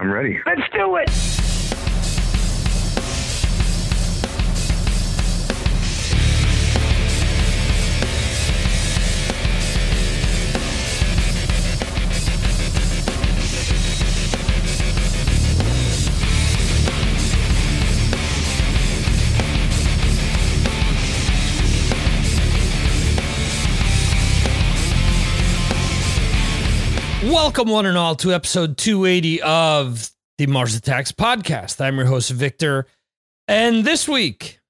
I'm ready. Let's do it. Welcome, one and all, to episode 280 of the Mars Attacks podcast. I'm your host, Victor. And this week,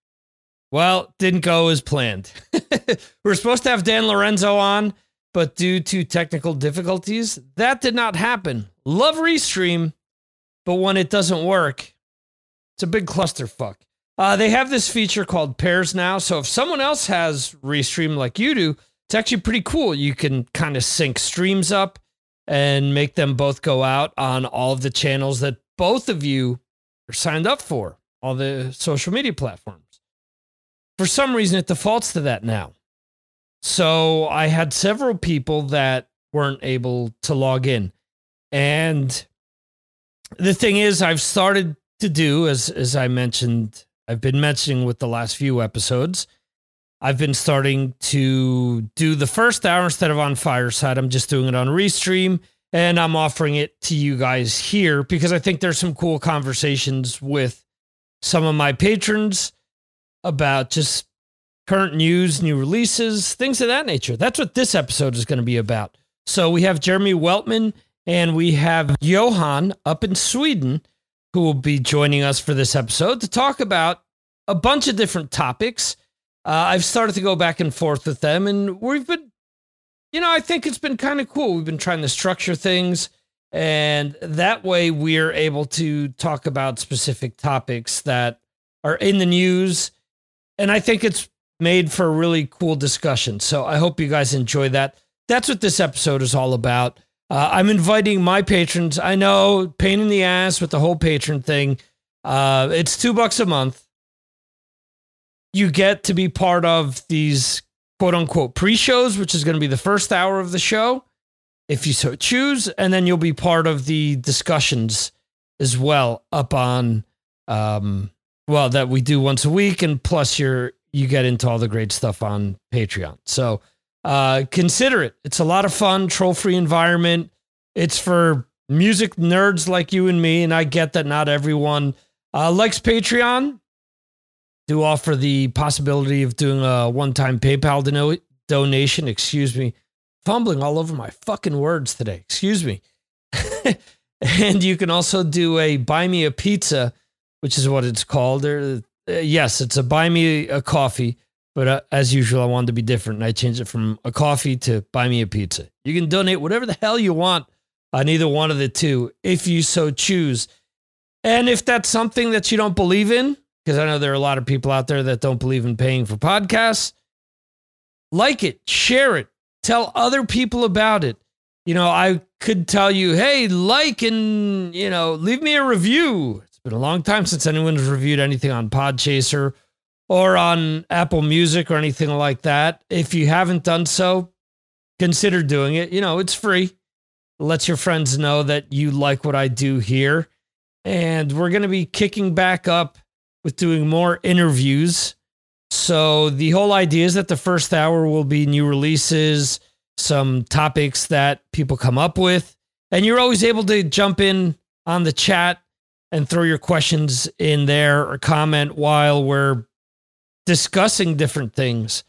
well, didn't go as planned. we are supposed to have Dan Lorenzo on, but due to technical difficulties, that did not happen. Love Restream, but when it doesn't work, it's a big clusterfuck. Uh, they have this feature called pairs now. So if someone else has Restream like you do, it's actually pretty cool. You can kind of sync streams up and make them both go out on all of the channels that both of you are signed up for, all the social media platforms. For some reason, it defaults to that now. So I had several people that weren't able to log in. And the thing is, I've started to do, as, as I mentioned, I've been mentioning with the last few episodes, I've been starting to do the first hour instead of on Fireside. I'm just doing it on Restream and I'm offering it to you guys here because I think there's some cool conversations with some of my patrons about just current news, new releases, things of that nature. That's what this episode is going to be about. So we have Jeremy Weltman and we have Johan up in Sweden who will be joining us for this episode to talk about a bunch of different topics I've started to go back and forth with them, and we've been, you know, I think it's been kind of cool. We've been trying to structure things, and that way we're able to talk about specific topics that are in the news. And I think it's made for a really cool discussion. So I hope you guys enjoy that. That's what this episode is all about. Uh, I'm inviting my patrons. I know, pain in the ass with the whole patron thing. Uh, it's two bucks a month you get to be part of these quote unquote pre shows, which is going to be the first hour of the show, if you so choose. And then you'll be part of the discussions as well up on, um, well, that we do once a week. And plus, you're, you get into all the great stuff on Patreon. So uh, consider it. It's a lot of fun, troll free environment. It's for music nerds like you and me. And I get that not everyone uh, likes Patreon do offer the possibility of doing a one-time PayPal dono- donation. Excuse me, fumbling all over my fucking words today. Excuse me. and you can also do a buy me a pizza, which is what it's called. Or uh, yes, it's a buy me a coffee. But uh, as usual, I wanted to be different, and I changed it from a coffee to buy me a pizza. You can donate whatever the hell you want on either one of the two, if you so choose. And if that's something that you don't believe in, because I know there are a lot of people out there that don't believe in paying for podcasts. Like it, share it, tell other people about it. You know, I could tell you, hey, like and, you know, leave me a review. It's been a long time since anyone has reviewed anything on Podchaser or on Apple Music or anything like that. If you haven't done so, consider doing it. You know, it's free. Let your friends know that you like what I do here. And we're going to be kicking back up with doing more interviews. So the whole idea is that the first hour will be new releases, some topics that people come up with, and you're always able to jump in on the chat and throw your questions in there or comment while we're discussing different things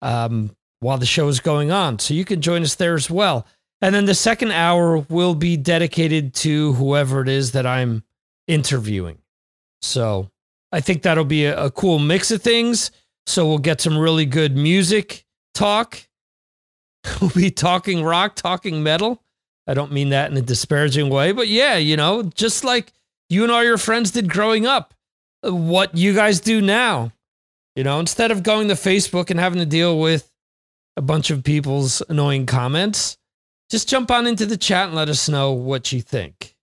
um, while the show is going on. So you can join us there as well. And then the second hour will be dedicated to whoever it is that I'm interviewing. So I think that'll be a, a cool mix of things. So we'll get some really good music talk. We'll be talking rock, talking metal. I don't mean that in a disparaging way, but yeah, you know, just like you and all your friends did growing up, uh, what you guys do now. You know, instead of going to Facebook and having to deal with a bunch of people's annoying comments, just jump on into the chat and let us know what you think.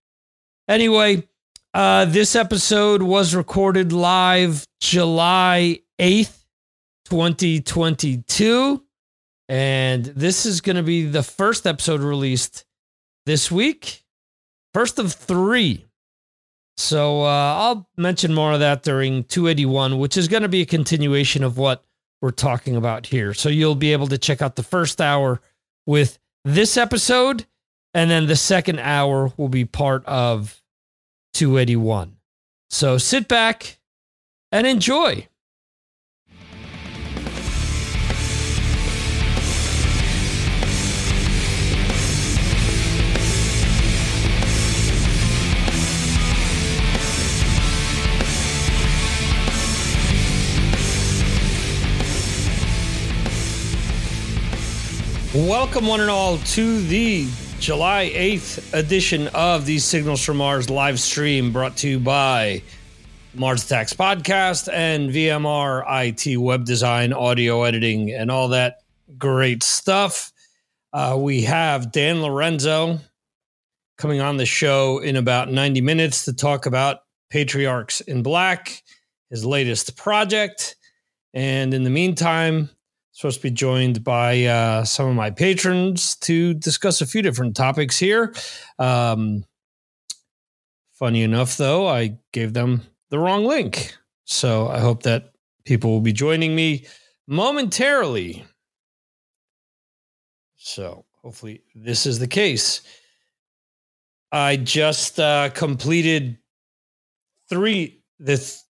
Anyway, uh, this episode was recorded live July 8th, 2022. And this is going to be the first episode released this week. First of three. So uh, I'll mention more of that during 281, which is going to be a continuation of what we're talking about here. So you'll be able to check out the first hour with this episode, and then the second hour will be part of 281. So sit back and enjoy. Welcome, one and all, to the July 8th edition of the Signals from Mars live stream brought to you by Mars Attacks Podcast and VMR IT web design, audio editing, and all that great stuff. Uh, we have Dan Lorenzo coming on the show in about 90 minutes to talk about Patriarchs in Black, his latest project. And in the meantime, supposed to be joined by uh, some of my patrons to discuss a few different topics here. Um, funny enough, though, I gave them the wrong link. So I hope that people will be joining me momentarily. So hopefully this is the case. I just uh, completed three this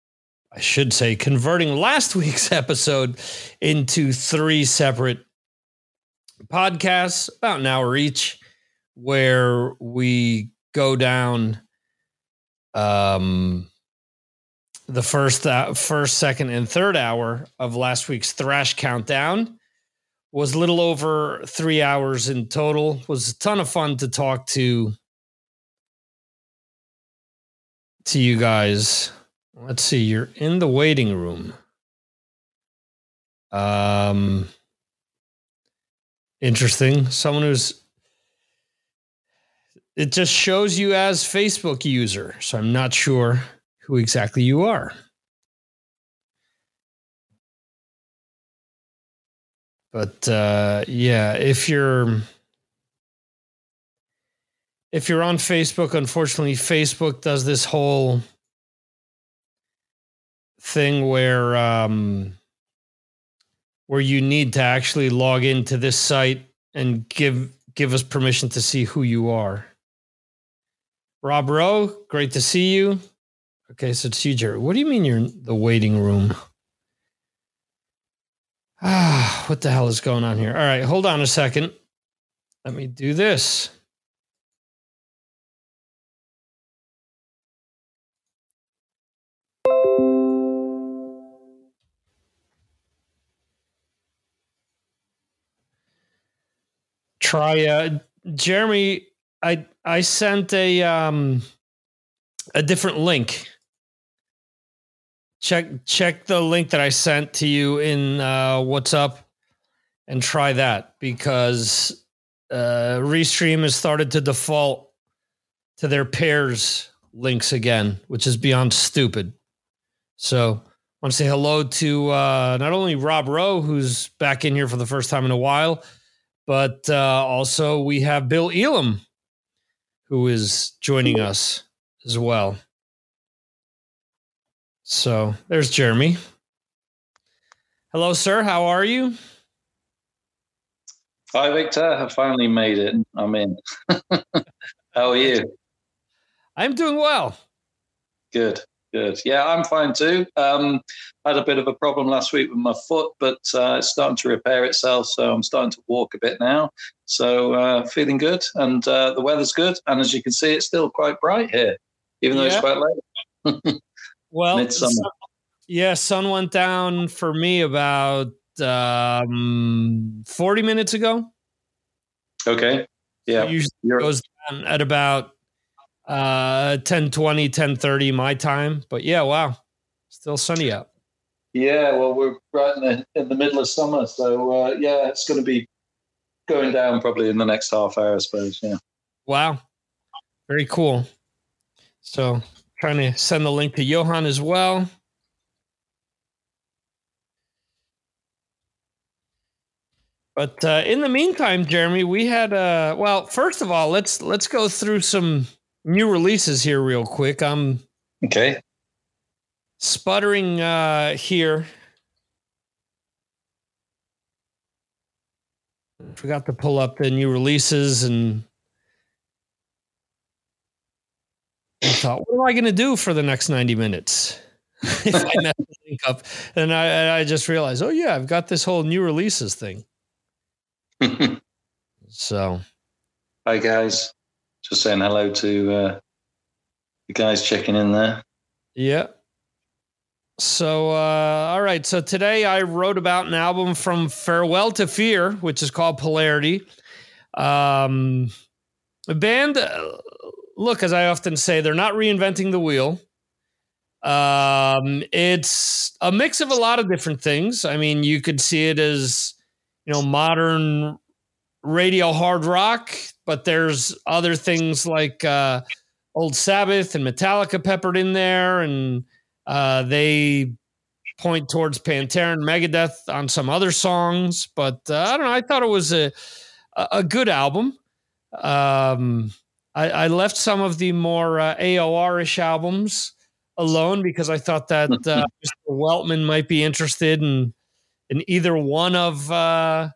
I should say, converting last week's episode into three separate podcasts, about an hour each, where we go down um, the first, uh, first, second, and third hour of last week's Thrash Countdown. Was a little over three hours in total. Was a ton of fun to talk to to you guys Let's see. You're in the waiting room. Um, interesting. Someone who's it just shows you as Facebook user, so I'm not sure who exactly you are. But uh, yeah, if you're if you're on Facebook, unfortunately, Facebook does this whole thing where um, where you need to actually log into this site and give give us permission to see who you are. Rob Rowe, great to see you. Okay, so it's you, Jerry. What do you mean you're in the waiting room? Ah, what the hell is going on here? All right, hold on a second. Let me do this. Try uh Jeremy I I sent a um a different link. Check check the link that I sent to you in uh WhatsApp and try that because uh Restream has started to default to their pairs links again, which is beyond stupid. So I want to say hello to uh, not only Rob Rowe, who's back in here for the first time in a while, but uh, also, we have Bill Elam, who is joining us as well. So there's Jeremy. Hello, sir. How are you? Hi, Victor. I finally made it. I'm in. How are you? I'm doing well. Good. Good. Yeah, I'm fine too. Um, had a bit of a problem last week with my foot, but uh, it's starting to repair itself. So I'm starting to walk a bit now. So uh, feeling good, and uh, the weather's good. And as you can see, it's still quite bright here, even though yeah. it's quite late. well, Midsummer. yeah, sun went down for me about um, 40 minutes ago. Okay. Yeah. It usually You're- goes down at about uh 10 20 10 30 my time but yeah wow. Still sunny out. Yeah well we're right in the, in the middle of summer so uh yeah it's going to be going down probably in the next half hour i suppose yeah. Wow. Very cool. So trying to send the link to johan as well. But uh, in the meantime jeremy we had uh well first of all let's let's go through some new releases here real quick. I'm Okay. Sputtering uh, here. Forgot to pull up the new releases and I thought, what am I going to do for the next 90 minutes? if I mess the link up. And I, I just realized, oh, yeah, I've got this whole new releases thing. so. Hi, guys. Just saying hello to uh, the guys checking in there. Yeah. So, uh, all right. So today I wrote about an album from Farewell to Fear, which is called Polarity. Um, a band, uh, look, as I often say, they're not reinventing the wheel. Um, it's a mix of a lot of different things. I mean, you could see it as, you know, modern radio hard rock, but there's other things like uh, Old Sabbath and Metallica peppered in there, and uh, they point towards Pantera and Megadeth on some other songs. But uh, I don't know. I thought it was a a good album. Um, I, I, left some of the more uh, AOR-ish albums alone because I thought that uh, Mr. Weltman might be interested in in either one of uh,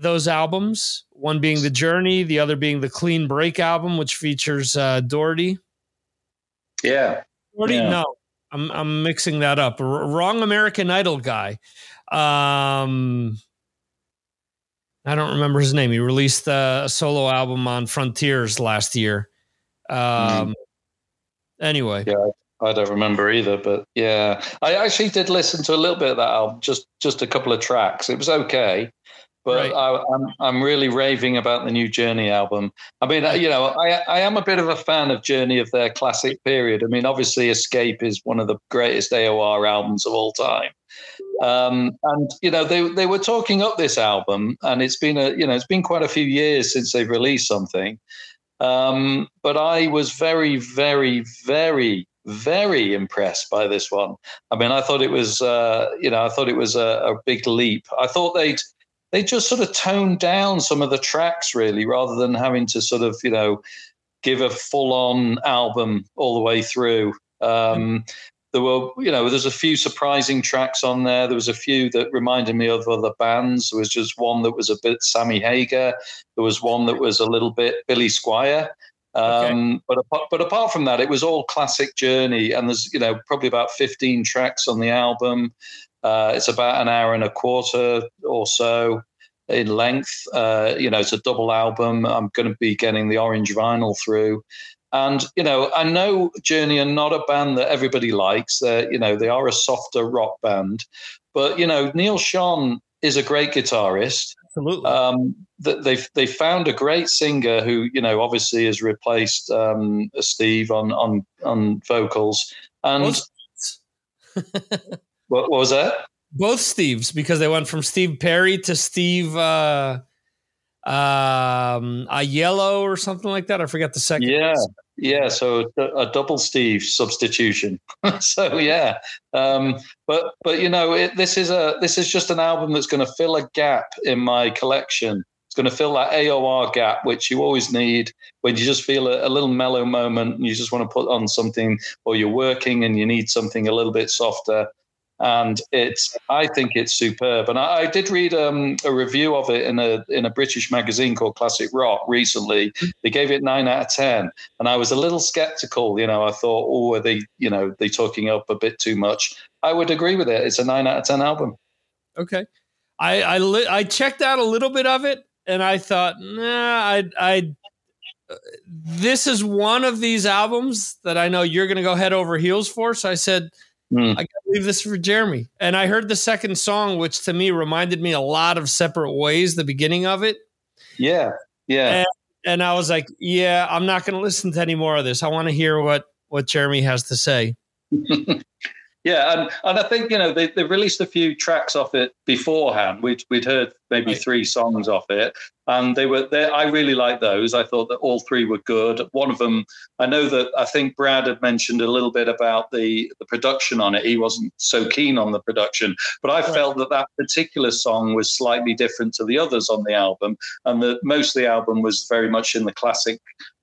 those albums. One being the Journey, the other being the Clean Break album, which features uh, Doherty. Yeah, Doherty. Yeah. No, I'm I'm mixing that up. R- wrong American Idol guy. Um, I don't remember his name. He released a solo album on Frontiers last year. Um, mm. Anyway, yeah, I don't remember either, but yeah, I actually did listen to a little bit of that album, just just a couple of tracks. It was okay, but right. I, am I'm, I'm really raving about the new Journey album. I mean, you know, I I am a bit of a fan of Journey of their classic period. I mean, obviously, Escape is one of the greatest AOR albums of all time. Um, and you know they they were talking up this album, and it's been a you know it's been quite a few years since they've released something. Um, but I was very, very, very, very impressed by this one. I mean, I thought it was uh, you know I thought it was a, a big leap. I thought they'd they just sort of toned down some of the tracks really, rather than having to sort of you know give a full on album all the way through. Um, there were, you know, there's a few surprising tracks on there. There was a few that reminded me of other bands. There was just one that was a bit Sammy Hagar. There was one that was a little bit Billy Squier. Um, okay. But apart, but apart from that, it was all classic Journey, and there's you know probably about 15 tracks on the album. Uh, it's about an hour and a quarter or so in length. Uh, you know, it's a double album. I'm going to be getting the orange vinyl through. And you know, I know Journey are not a band that everybody likes. They're, you know, they are a softer rock band, but you know, Neal Schon is a great guitarist. Absolutely. Um, they've they found a great singer who you know obviously has replaced um, Steve on on on vocals. And what, what, was that? Both Steves because they went from Steve Perry to Steve. Uh um a yellow or something like that. I forget the second. Yeah, yeah. So a, a double Steve substitution. so yeah, um, but but you know it, this is a this is just an album that's going to fill a gap in my collection. It's going to fill that AOR gap, which you always need when you just feel a, a little mellow moment and you just want to put on something, or you're working and you need something a little bit softer and it's I think it's superb. And I, I did read um, a review of it in a in a British magazine called Classic Rock recently. They gave it nine out of ten, and I was a little skeptical. You know, I thought, oh, are they you know they talking up a bit too much? I would agree with it. It's a nine out of ten album. Okay, I I, li- I checked out a little bit of it, and I thought, nah, I I. This is one of these albums that I know you're going to go head over heels for. So I said, Mm. I leave this for Jeremy. And I heard the second song, which to me reminded me a lot of Separate Ways, the beginning of it. Yeah. Yeah. And, and I was like, yeah, I'm not gonna listen to any more of this. I want to hear what what Jeremy has to say. Yeah, and, and I think you know they, they released a few tracks off it beforehand. We'd we'd heard maybe right. three songs off it, and they were there. I really liked those. I thought that all three were good. One of them, I know that I think Brad had mentioned a little bit about the the production on it. He wasn't so keen on the production, but I right. felt that that particular song was slightly different to the others on the album, and that most of the album was very much in the classic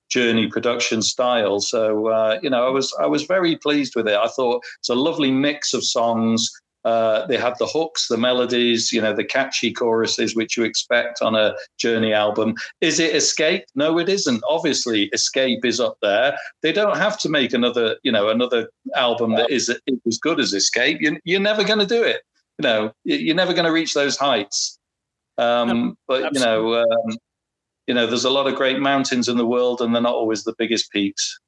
Journey production style. So uh, you know, I was I was very pleased with it. I thought it's a lovely mix of songs. Uh, they have the hooks, the melodies, you know, the catchy choruses which you expect on a Journey album. Is it Escape? No, it isn't. Obviously, Escape is up there. They don't have to make another, you know, another album that is as good as Escape. You're, you're never going to do it. You know, you're never going to reach those heights. Um, but you know, um, you know, there's a lot of great mountains in the world, and they're not always the biggest peaks.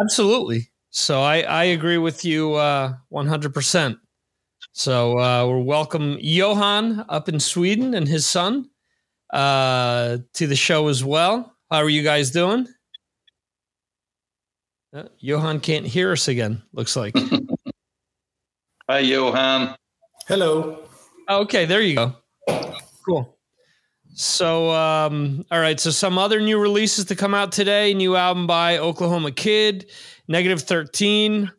Absolutely. So I I agree with you uh, 100%. So uh, we're welcome Johan up in Sweden and his son uh, to the show as well. How are you guys doing? Uh, Johan can't hear us again. Looks like. Hi, Johan. Hello. Okay, there you go. Cool. So, um, all right. So, some other new releases to come out today. New album by Oklahoma Kid, Negative 13.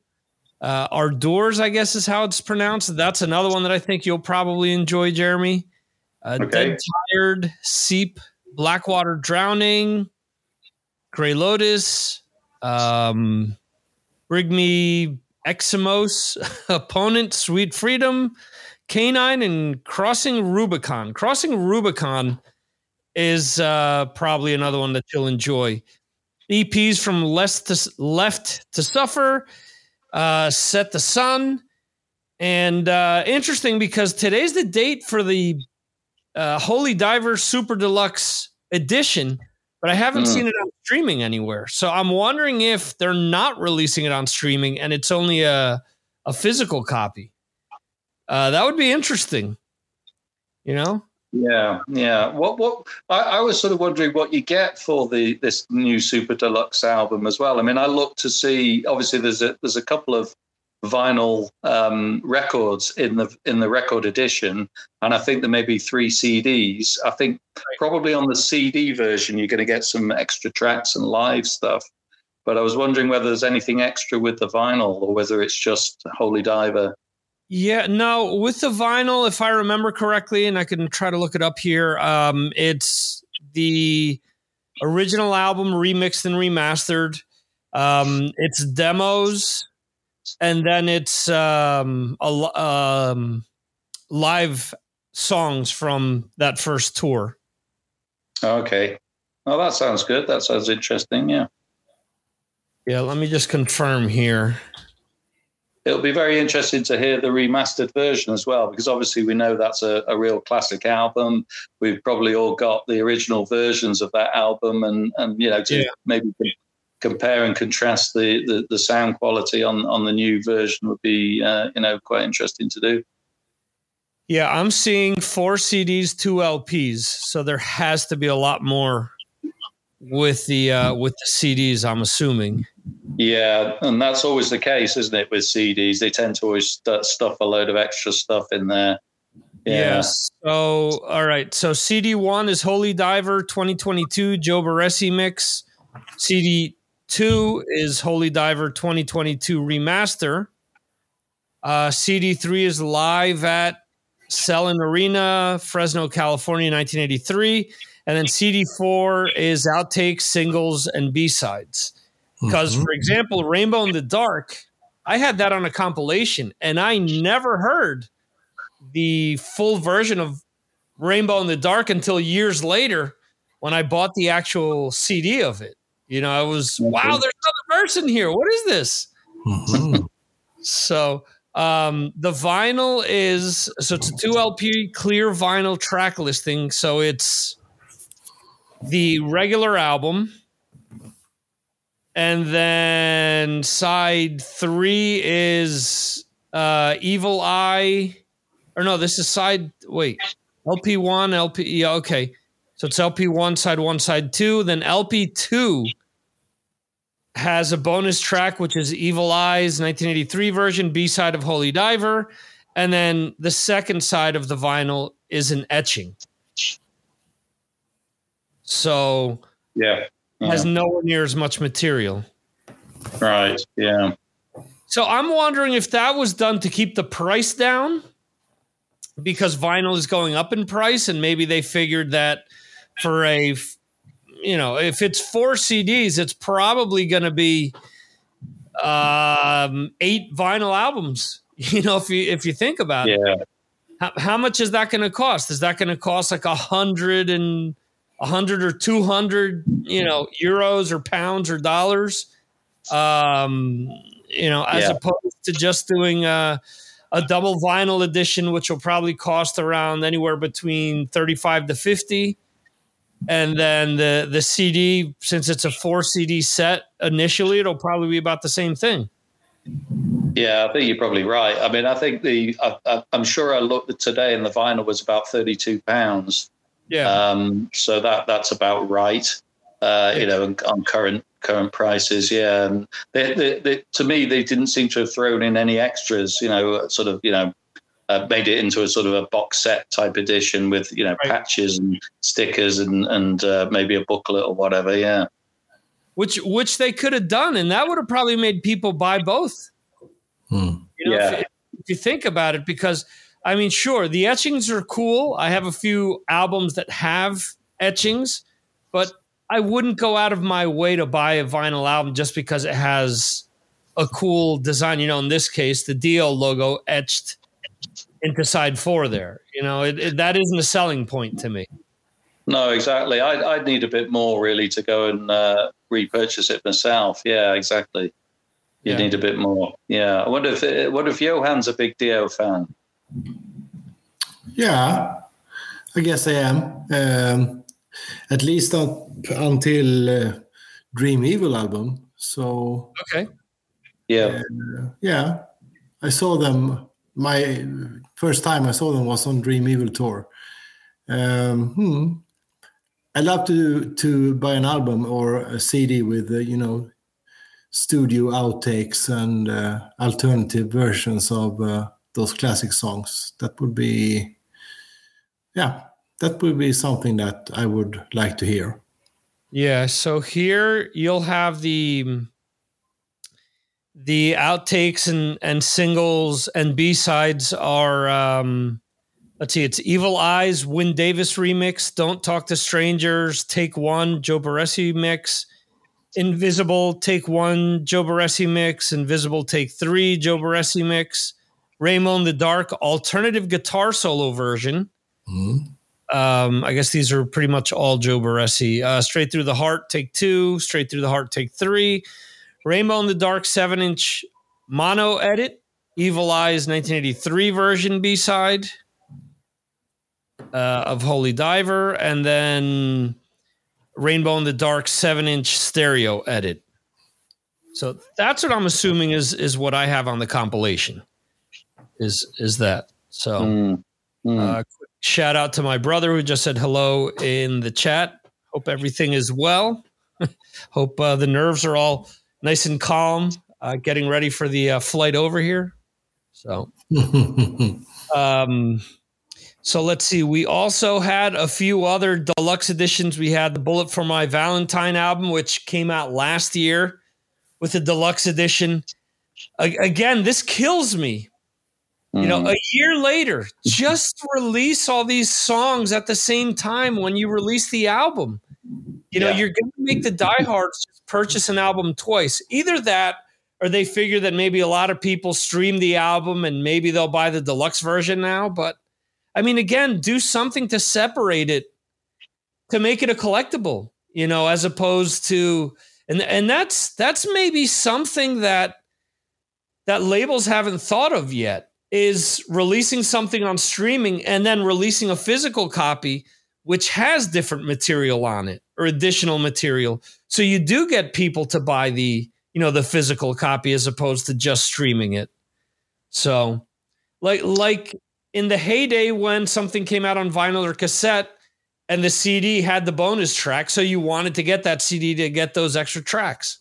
Uh, Our Doors, I guess is how it's pronounced. That's another one that I think you'll probably enjoy, Jeremy. Uh, okay. Dead Tired, Seep, Blackwater Drowning, Gray Lotus, um, Bring Me Eximos, Opponent, Sweet Freedom, Canine and Crossing Rubicon. Crossing Rubicon is uh, probably another one that you'll enjoy. EPs from Left to, Left to Suffer, uh, Set the Sun. And uh, interesting because today's the date for the uh, Holy Diver Super Deluxe Edition, but I haven't mm. seen it on streaming anywhere. So I'm wondering if they're not releasing it on streaming and it's only a, a physical copy. Uh, that would be interesting. You know? Yeah, yeah. What what I, I, was sort of wondering what you get for the this new Super Deluxe album as well. I mean, I looked to see. Obviously, there's a there's a couple of vinyl um, records in the in the record edition, and I think there may be three CDs. I think probably on the CD version you're going to get some extra tracks and live stuff. But I was wondering whether there's anything extra with the vinyl or whether it's just Holy Diver yeah, no, with the vinyl, if I remember correctly, and I can try to look it up here, um, it's the original album remixed and remastered. Um, it's demos, and then it's um, a, um, live songs from that first tour. Okay. Well, that sounds good. That sounds interesting. Yeah. Yeah, let me just confirm here it'll be very interesting to hear the remastered version as well, because obviously we know that's a, a, real classic album. We've probably all got the original versions of that album, and and you know to yeah. maybe compare and contrast the, the, the sound quality on on the new version would be uh, you know quite interesting to do. Yeah, I'm seeing four CDs, two LPs, so there has to be a lot more with the uh, with the CDs. I'm assuming. Yeah, and that's always the case, isn't it? With CDs, they tend to always stuff a load of extra stuff in there. Yeah. So, all right. So, CD one is Holy Diver 2022 Joe Barresi mix. CD two is Holy Diver 2022 remaster. Uh, CD three is live at Selland Arena, Fresno, California, 1983. And then CD four is outtakes, singles, and B sides. Because, mm-hmm. for example, Rainbow in the Dark, I had that on a compilation and I never heard the full version of Rainbow in the Dark until years later when I bought the actual CD of it. You know, I was, wow, there's another verse in here. What is this? Mm-hmm. so, um, the vinyl is so it's a 2 LP clear vinyl track listing. So it's the regular album and then side three is uh, Evil Eye. Or no, this is side. Wait, LP one, LP. Yeah, okay. So it's LP one, side one, side two. Then LP two has a bonus track, which is Evil Eyes 1983 version, B side of Holy Diver. And then the second side of the vinyl is an etching. So yeah, has nowhere near as much material. Right. Yeah. So I'm wondering if that was done to keep the price down because vinyl is going up in price, and maybe they figured that for a you know, if it's four CDs, it's probably going to be um, eight vinyl albums. You know, if you if you think about yeah. it, how, how much is that going to cost? Is that going to cost like a hundred and a hundred or two hundred, you know, euros or pounds or dollars? Um, you know, as Yeah. opposed to just doing a, a double vinyl edition, which will probably cost around anywhere between thirty-five to fifty and then the the CD, since it's a four CD set initially, it'll probably be about the same thing. Yeah, I think you're probably right. I mean, I think the I, I'm sure I looked today, and the vinyl was about 32 pounds. Yeah, Um, so that that's about right. Uh, you know, on, on current current prices, yeah. And they, they, they, to me, they didn't seem to have thrown in any extras. You know, sort of, you know, uh, made it into a sort of a box set type edition with you know Right. patches and stickers and and uh, maybe a booklet or whatever. Yeah, which which they could have done, and that would have probably made people buy both. Hmm. You know, Yeah. if, if you think about it, because I mean, sure, the etchings are cool. I have a few albums that have etchings, but I wouldn't go out of my way to buy a vinyl album just because it has a cool design. You know, in this case, the DL logo etched into side four there. You know, it, it, that isn't a selling point to me. no, exactly. I, I'd need a bit more really to go and uh, repurchase it myself. Yeah, exactly. You Yeah. need a bit more. Yeah, I wonder if what if Johan's a big Dio fan? Yeah, I guess I am. Um, at least up until uh, Dream Evil album. So Okay. Yeah, yeah, I saw them. My first time I saw them was on Dream Evil tour. Um, hmm. I love to to buy an album or a CD with uh, you know studio outtakes and uh, alternative versions of uh, those classic songs. That would be, yeah, that would be something that I would like to hear. Yeah, so here you'll have the the outtakes and and singles and B-sides are um let's see, it's Evil Eyes, Wyn Davis remix, Don't Talk to Strangers, Take One, Joe Barresi mix, Invisible, Take One, Joe Barresi mix, Invisible, Take Three, Joe Barresi mix, Rainbow in the Dark, alternative guitar solo version. Mhm. Um, I guess these are pretty much all Joe Barresi. Uh, Straight Through the Heart, take two. Straight Through the Heart, take three. Rainbow in the Dark, seven inch mono edit. Evil Eyes 1983 version B side uh, of Holy Diver. And then Rainbow in the Dark, seven inch stereo edit. So that's what I'm assuming is is what I have on the compilation. Is is that so? Mm, mm. Uh, shout out to my brother who just said hello in the chat. Hope everything is well. Hope uh, the nerves are all nice and calm, uh, getting ready for the uh, flight over here. So, um, so let's see. We also had a few other deluxe editions. We had the Bullet for My Valentine album, which came out last year with the deluxe edition. A- again, this kills me you know, Mm. a year later, just release all these songs at the same time when you release the album. You know, Yeah. you're going to make the diehards purchase an album twice. Either that, or they figure that maybe a lot of people stream the album and maybe they'll buy the deluxe version now. But I mean, again, do something to separate it to make it a collectible. You know, as opposed to and and that's that's maybe something that that labels haven't thought of yet is releasing something on streaming and then releasing a physical copy which has different material on it or additional material. So you do get people to buy the you know the physical copy as opposed to just streaming it. So like like in the heyday when something came out on vinyl or cassette and the CD had the bonus track so you wanted to get that CD to get those extra tracks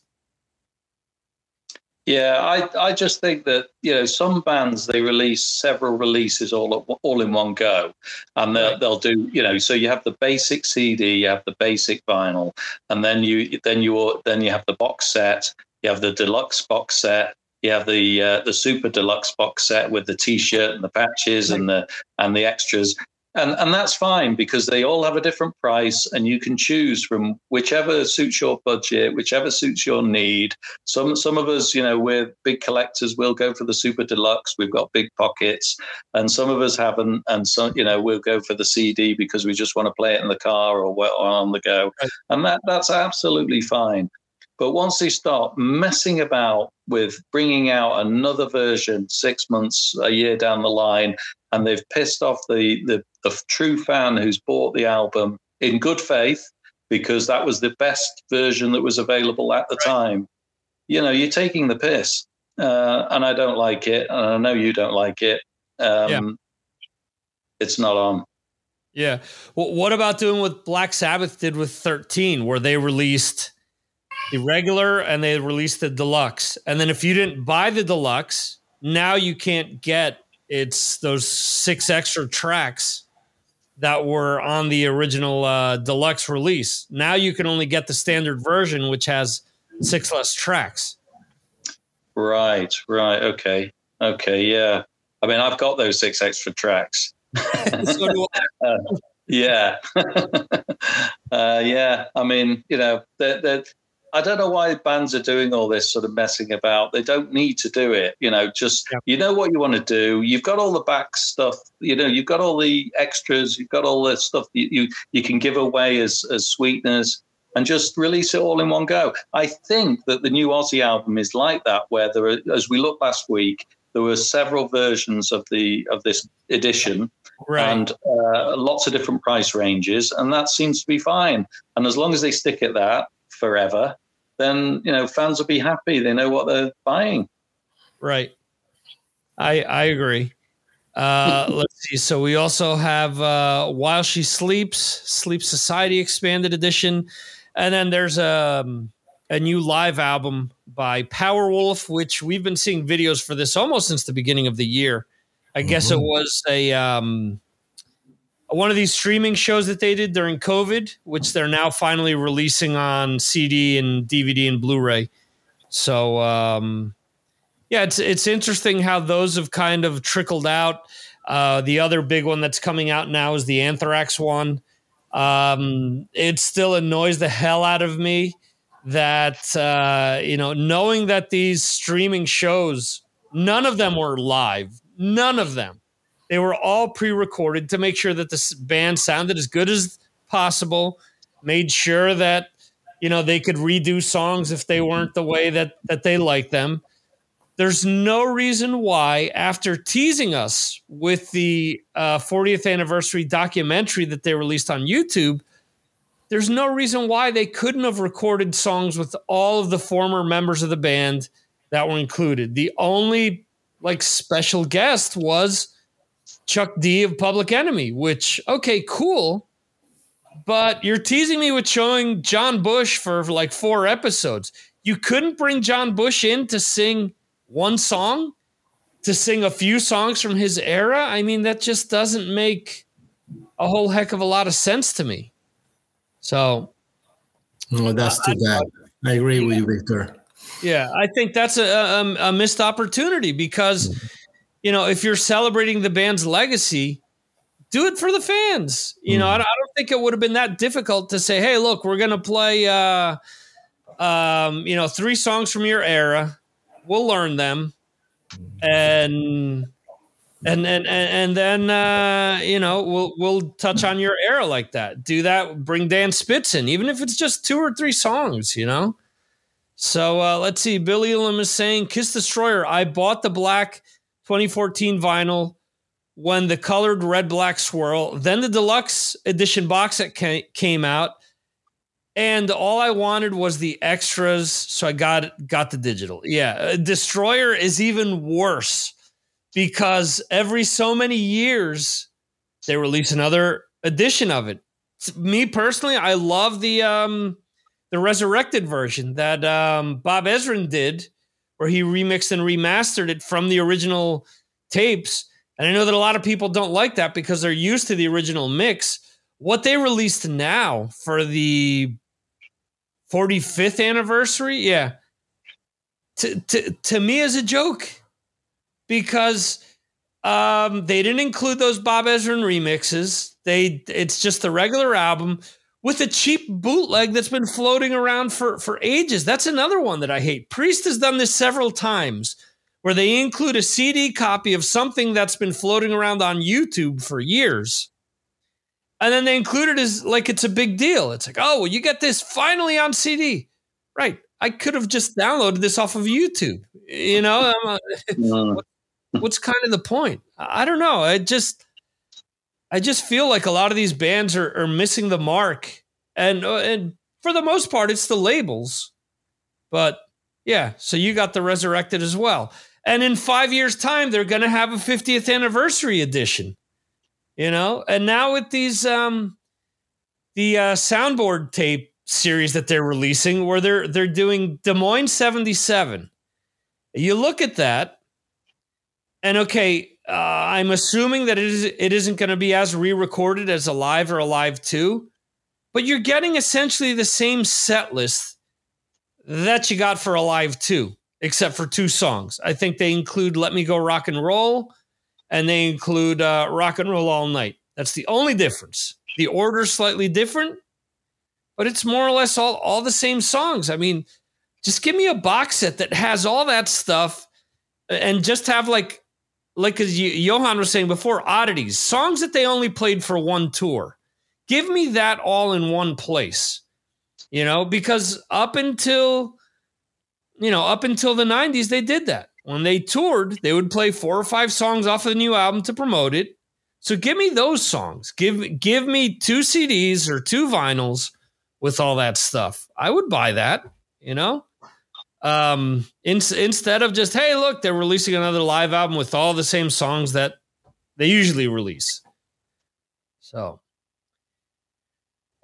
Yeah, I, I just think that you know some bands they release several releases all at, all in one go, and they'll, Right. they'll do you know so you have the basic CD, you have the basic vinyl, and then you then you then you have the box set, you have the deluxe box set, you have the uh, the super deluxe box set with the T-shirt and the patches and the and the extras, and and that's fine because they all have a different price and you can choose from whichever suits your budget whichever suits your need. Some some of us you know we're big collectors we'll go for the super deluxe we've got big pockets and some of us haven't and some you know we'll go for the cd because we just want to play it in the car or, or on the go. And that that's absolutely fine but once they start messing about with bringing out another version six months, a year down the line, and they've pissed off the, the, the true fan who's bought the album in good faith because that was the best version that was available at the time. You know, you're taking the piss, uh, and I don't like it, and I know you don't like it. Um, yeah. It's not on. Yeah. Well, what about doing what Black Sabbath did with 13, where they released the regular and they released the deluxe. And then if you didn't buy the deluxe, now you can't get it's those six extra tracks that were on the original uh, deluxe release. Now you can only get the standard version, which has six less tracks. Right, right, okay, okay, yeah. I mean, I've got those six extra tracks. so uh, yeah, uh, yeah. I mean, you know, they're, they're, I don't know why bands are doing all this sort of messing about. They don't need to do it. You know, just yeah. you know what you want to do. You've got all the back stuff. You know, you've got all the extras. You've got all the stuff you you, you can give away as as sweeteners and just release it all in one go. I think that the new Ozzy album is like that, where there are, as we looked last week, there were several versions of the of this edition. Right. And uh, lots of different price ranges, and that seems to be fine. And as long as they stick at that forever, then you know fans will be happy. They know what they're buying. Right. I I agree. Uh, let's see. So we also have uh, While She Sleeps, Sleep Society Expanded Edition, and then there's a um, a new live album by Powerwolf, which we've been seeing videos for this almost since the beginning of the year. I mm-hmm. guess it mm-hmm. was a um, one of these streaming shows that they did during COVID, which they're now finally releasing on CD and DVD and Blu-ray. So um, yeah, it's it's interesting how those have kind of trickled out. Uh, the other big one that's coming out now is the Anthrax one. Um, it still annoys the hell out of me that uh, you know knowing that these streaming shows, none of them were live, none of them they were all pre-recorded to make sure that the band sounded as good as possible. Made sure that you know they could redo songs if they weren't the way that that they liked them. There's no reason why, after teasing us with the uh, 40th anniversary documentary that they released on YouTube, there's no reason why they couldn't have recorded songs with all of the former members of the band that were included. The only like special guest was Chuck D of Public Enemy, which, okay, cool. But you're teasing me with showing John Bush for, like four episodes. You couldn't bring John Bush in to sing one song, to sing a few songs from his era. I mean, that just doesn't make a whole heck of a lot of sense to me. So, no, that's too bad. I agree with you, Victor. Yeah, I think that's a, a, a missed opportunity because. Mm-hmm. You know, if you're celebrating the band's legacy, do it for the fans. You mm. know, I, I, don't think it would have been that difficult to say, "Hey, look, we're going to play, uh, um, you know, three songs from your era. We'll learn them, and and and and then uh, you know we'll we'll touch on your era like that. Do that. Bring Dan Spitz in, even if it's just two or three songs. You know. So uh, let's see. Billy Lim is saying, "Kiss Destroyer." I bought the black 2014 vinyl, when the colored red black swirl, then the deluxe edition box that came out, and all I wanted was the extras, so I got got the digital. Yeah, Destroyer is even worse because every so many years they release another edition of it. Me personally, I love the um the resurrected version that um Bob Ezrin did where he remixed and remastered it from the original tapes. And I know that a lot of people don't like that because they're used to the original mix. What they released now for the 45th anniversary, yeah, to, to, to me is a joke because Um, they didn't include those Bob Ezrin remixes. They it's just the regular album with a cheap bootleg that's been floating around for for ages. That's another one that I hate. Priest has done this several times where they include a CD copy of something that's been floating around on YouTube for years. And then they include it as like it's a big deal. It's like, oh, well, you get this finally on CD. Right. I could have just downloaded this off of YouTube. You know, uh, what's kind of the point? I don't know. I just, I just feel like a lot of these bands are, are missing the mark, and uh, and for the most part, it's the labels. But yeah, so you got the resurrected as well, and in five years' time, they're going to have a 50th anniversary edition. You know, and now with these um, the uh, soundboard tape series that they're releasing, where they're they're doing Des Moines 77. You look at that and okay, uh, I'm assuming that it is it isn't going to be as re-recorded as Alive or Alive live two, but you're getting essentially the same set list that you got for Alive live two, except for two songs. I think they include "Let Me Go Rock and Roll" and they include uh, "Rock and Roll All Night." That's the only difference. The order's slightly different, but it's more or less all all the same songs. I mean, just give me a box set that has all that stuff, and just have like like as Johan was saying before, oddities, songs that they only played for one tour. Give me that all in one place, you know, because up until, you know, up until the 90s, they did that. When they toured, they would play four or five songs off of the new album to promote it. So give me those songs. Give give me two CDs or two vinyls with all that stuff. I would buy that, you know? Um, in, instead of just hey look they're releasing another live album with all the same songs that they usually release. So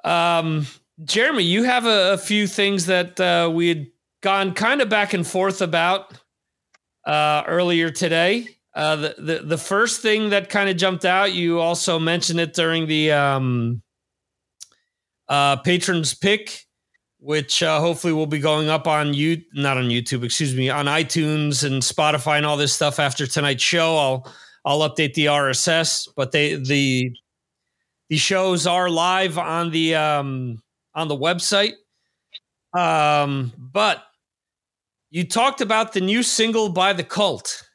um, jeremy you have a, a few things that uh, we had gone kind of back and forth about uh, earlier today. Uh, the, the, the first thing that kind of jumped out you also mentioned it during the um, uh, patrons pick which uh, hopefully will be going up on you not on YouTube, excuse me, on iTunes and Spotify and all this stuff after tonight's show. I'll I'll update the RSS, but they the the shows are live on the um on the website. Um, but you talked about the new single by the Cult.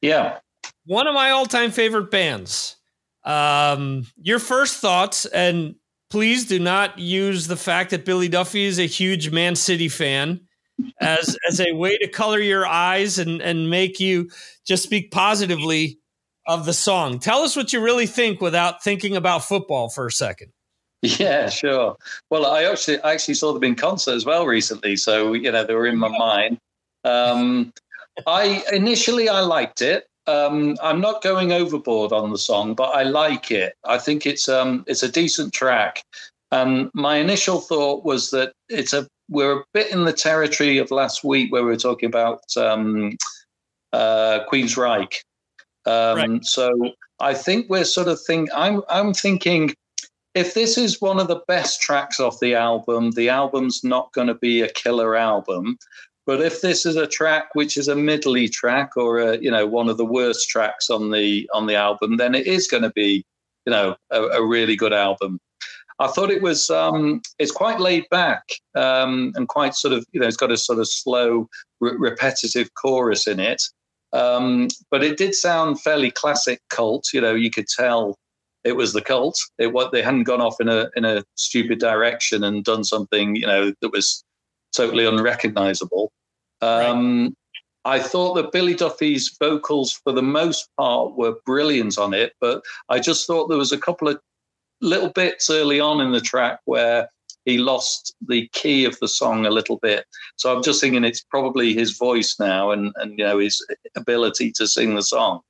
Yeah, one of my all-time favorite bands. Um, your first thoughts and please do not use the fact that Billy Duffy is a huge Man City fan as as a way to color your eyes and and make you just speak positively of the song. Tell us what you really think without thinking about football for a second. Yeah, sure. Well, I actually I actually saw them in concert as well recently, so you know they were in my mind. Um, I initially I liked it um, I'm not going overboard on the song, but I like it. I think it's um, it's a decent track. And my initial thought was that it's a we're a bit in the territory of last week where we were talking about um, uh, Queensryche. Um, right. So I think we're sort of think I'm I'm thinking if this is one of the best tracks off the album, the album's not going to be a killer album. But if this is a track which is a middly track or a, you know one of the worst tracks on the on the album, then it is going to be you know a, a, really good album. I thought it was um, it's quite laid back um, and quite sort of you know it's got a sort of slow re- repetitive chorus in it, um, but it did sound fairly classic cult. You know you could tell it was the cult. It what they hadn't gone off in a in a stupid direction and done something you know that was totally unrecognizable. Um, right. I thought that Billy Duffy's vocals, for the most part, were brilliant on it, but I just thought there was a couple of little bits early on in the track where he lost the key of the song a little bit. So I'm just thinking it's probably his voice now and, and you know his ability to sing the song.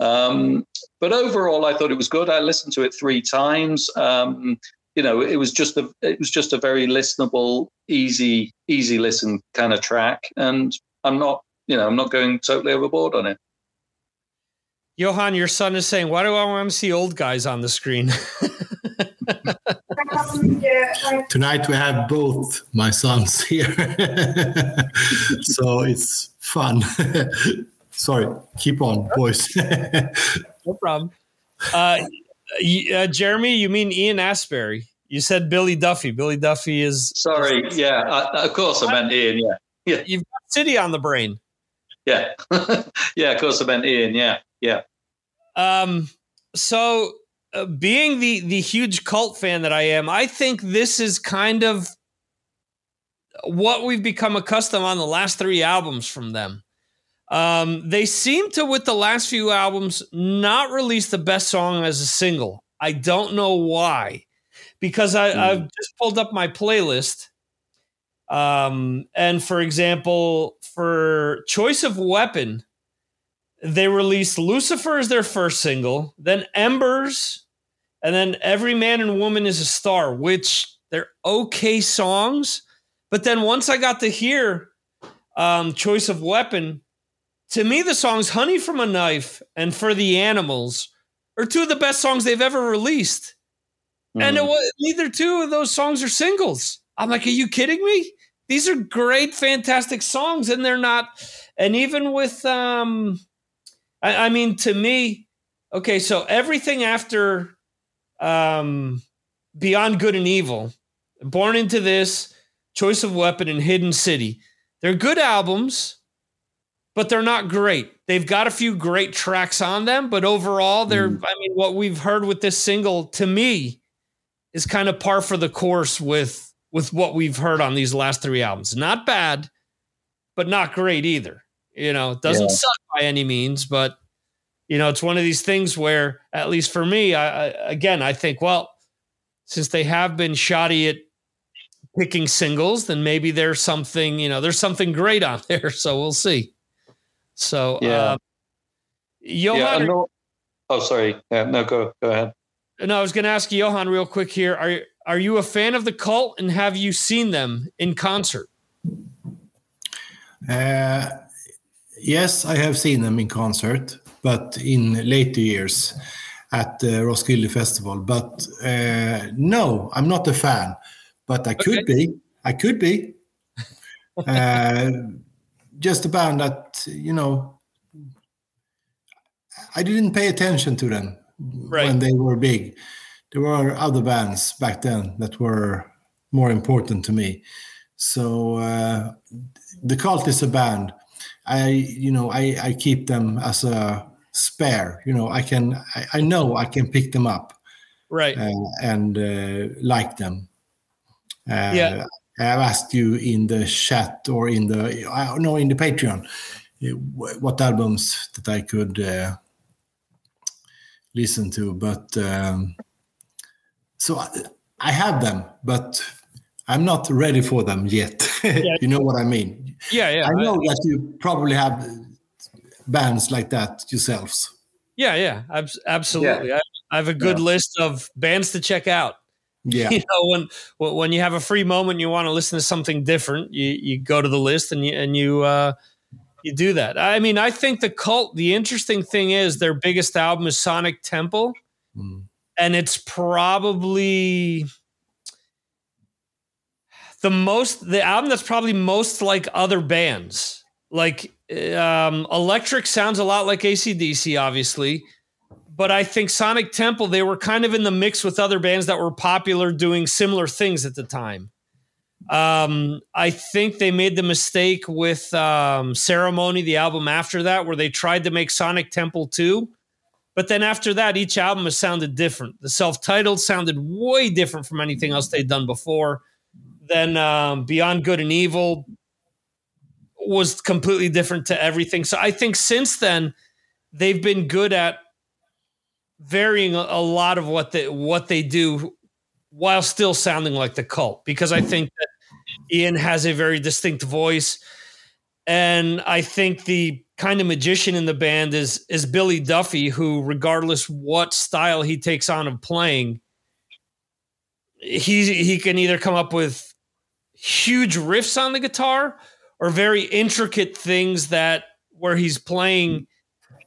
Um, but overall, I thought it was good. I listened to it three times. Um, you know, it was just a it was just a very listenable, easy, easy listen kind of track, and I'm not, you know, I'm not going totally overboard on it. Johan, your son is saying, "Why do I want to see old guys on the screen?" Tonight we have both my sons here, so it's fun. Sorry, keep on, boys. no problem. Uh, uh, Jeremy, you mean Ian Astbury? You said Billy Duffy. Billy Duffy is. Sorry, yeah, I, of course I meant Ian. Yeah, yeah. You've got City on the brain. Yeah, yeah, of course I meant Ian. Yeah, yeah. Um. So, uh, being the the huge cult fan that I am, I think this is kind of what we've become accustomed on the last three albums from them. Um, they seem to, with the last few albums, not release the best song as a single. I don't know why, because I, mm. I've just pulled up my playlist. Um, and for example, for Choice of Weapon, they released Lucifer as their first single, then Embers, and then Every Man and Woman is a Star, which they're okay songs. But then once I got to hear um, Choice of Weapon, to me, the songs Honey from a Knife and For the Animals are two of the best songs they've ever released. Mm. And it was, neither two of those songs are singles. I'm like, are you kidding me? These are great, fantastic songs, and they're not. And even with, um, I, I mean, to me, okay, so everything after um, Beyond Good and Evil, Born into This, Choice of Weapon, and Hidden City, they're good albums but they're not great. They've got a few great tracks on them, but overall, they're, mm. I mean, what we've heard with this single to me is kind of par for the course with with what we've heard on these last three albums. Not bad, but not great either. You know, it doesn't yeah. suck by any means, but you know, it's one of these things where, at least for me, I, I again, I think, well, since they have been shoddy at picking singles, then maybe there's something, you know, there's something great on there. So we'll see. So yeah, uh, Johan. Yeah, no, oh, sorry. Yeah, no, go go ahead. No, I was going to ask Johan real quick here. Are are you a fan of the Cult, and have you seen them in concert? Uh, yes, I have seen them in concert, but in later years at the Roskilde Festival. But uh, no, I'm not a fan. But I could okay. be. I could be. uh, just a band that you know I didn't pay attention to them right. when they were big. There were other bands back then that were more important to me. So uh, the Cult is a band. I you know I I keep them as a spare. You know I can I, I know I can pick them up, right, uh, and uh, like them. Uh, yeah. I've asked you in the chat or in the I know in the Patreon eh, what albums that I could uh, listen to, but um, so I, I, have them, but I'm not ready for them yet. Yeah. you know what I mean? Yeah, yeah. I know I, that you probably have bands like that yourselves. Yeah, yeah, absolutely. Yeah. I, I, have a good yeah. list of bands to check out. Yeah. You know, when when you have a free moment, you want to listen to something different. You you go to the list and you and you uh, you do that. I mean, I think the cult. The interesting thing is their biggest album is Sonic Temple, mm. and it's probably the most the album that's probably most like other bands. Like um, Electric sounds a lot like ACDC, obviously but I think Sonic Temple, they were kind of in the mix with other bands that were popular doing similar things at the time. Um, I think they made the mistake with um, Ceremony, the album after that, where they tried to make Sonic Temple 2. But then after that, each album has sounded different. The self titled sounded way different from anything else they'd done before. Then um, Beyond Good and Evil was completely different to everything. So I think since then, they've been good at varying a, lot of what they what they do while still sounding like the cult because I think that Ian has a very distinct voice. And I think the kind of magician in the band is is Billy Duffy who regardless what style he takes on of playing he he can either come up with huge riffs on the guitar or very intricate things that where he's playing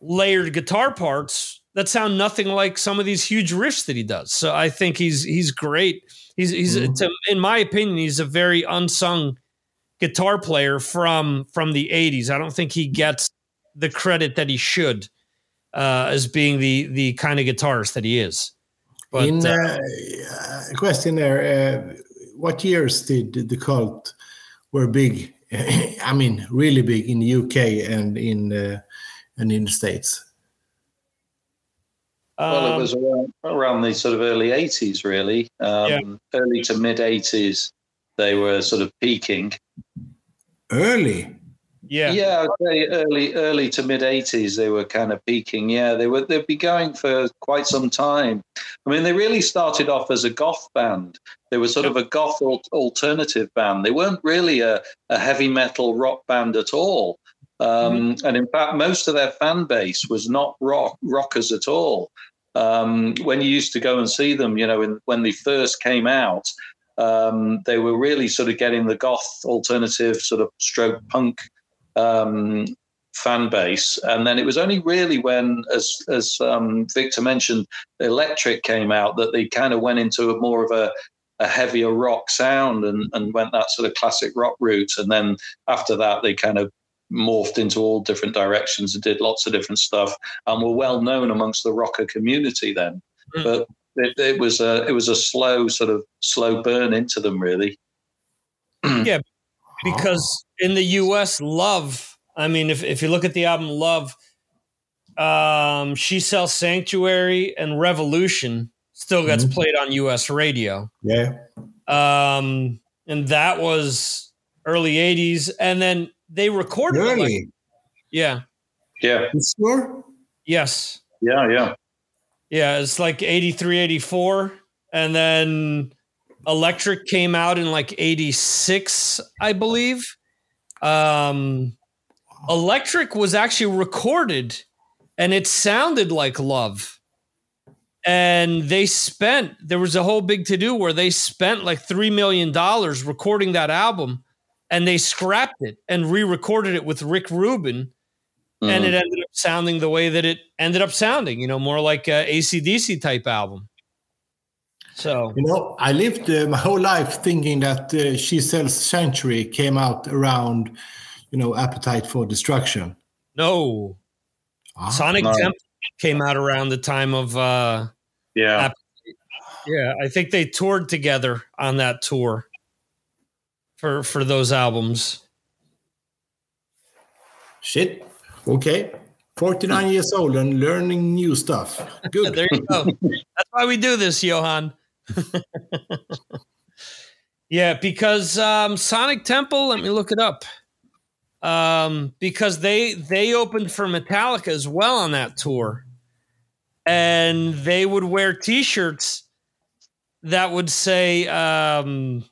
layered guitar parts that sound nothing like some of these huge riffs that he does. So I think he's he's great. He's he's mm-hmm. in my opinion he's a very unsung guitar player from from the 80s. I don't think he gets the credit that he should uh, as being the the kind of guitarist that he is. But, In uh, uh, question there, uh, what years did the cult were big? I mean, really big in the UK and in uh, and in the States. Well, it um, was around, around, the sort of early 80s, really. Um, yeah. Early to mid 80s, they were sort of peaking. Early? Yeah, yeah, I'd early, early to mid '80s, they were kind of peaking. Yeah, they were. They'd be going for quite some time. I mean, they really started off as a goth band. They were sort of a goth alternative band. They weren't really a, a heavy metal rock band at all. Um, mm-hmm. And in fact, most of their fan base was not rock rockers at all. Um, when you used to go and see them, you know, in, when they first came out, um, they were really sort of getting the goth alternative sort of stroke punk um, fan base. And then it was only really when, as as um, Victor mentioned, Electric came out that they kind of went into a more of a, a heavier rock sound and, and went that sort of classic rock route. And then after that, they kind of morphed into all different directions and did lots of different stuff and were well known amongst the rocker community then. Mm. But it, it was a it was a slow sort of slow burn into them really. yeah, because in the US, Love, I mean, if, if you look at the album Love, um, She Sells Sanctuary and Revolution still gets mm-hmm. played on US radio. Yeah. Um, and that was early 80s. And then they recorded Really? Like, yeah. Yeah. sure? Yes. Yeah, yeah. Yeah, it's like 83, 84. And then Electric came out in like 86, I believe. Um, Electric was actually recorded and it sounded like love. And they spent, there was a whole big to do where they spent like $3 million recording that album and they scrapped it and re recorded it with Rick Rubin. Mm-hmm. And it ended up sounding the way that it ended up sounding, you know, more like a ACDC type album. So you know, I lived uh, my whole life thinking that uh, She Sells Sanctuary came out around, you know, Appetite for Destruction. No, ah, Sonic no. Temple came out around the time of uh, yeah, Appetite. yeah. I think they toured together on that tour for for those albums. Shit. Okay. 49 years old and learning new stuff. Good. there you go. That's why we do this, Johan. yeah, because um, Sonic Temple. Let me look it up. Um, because they they opened for Metallica as well on that tour, and they would wear T-shirts that would say, um,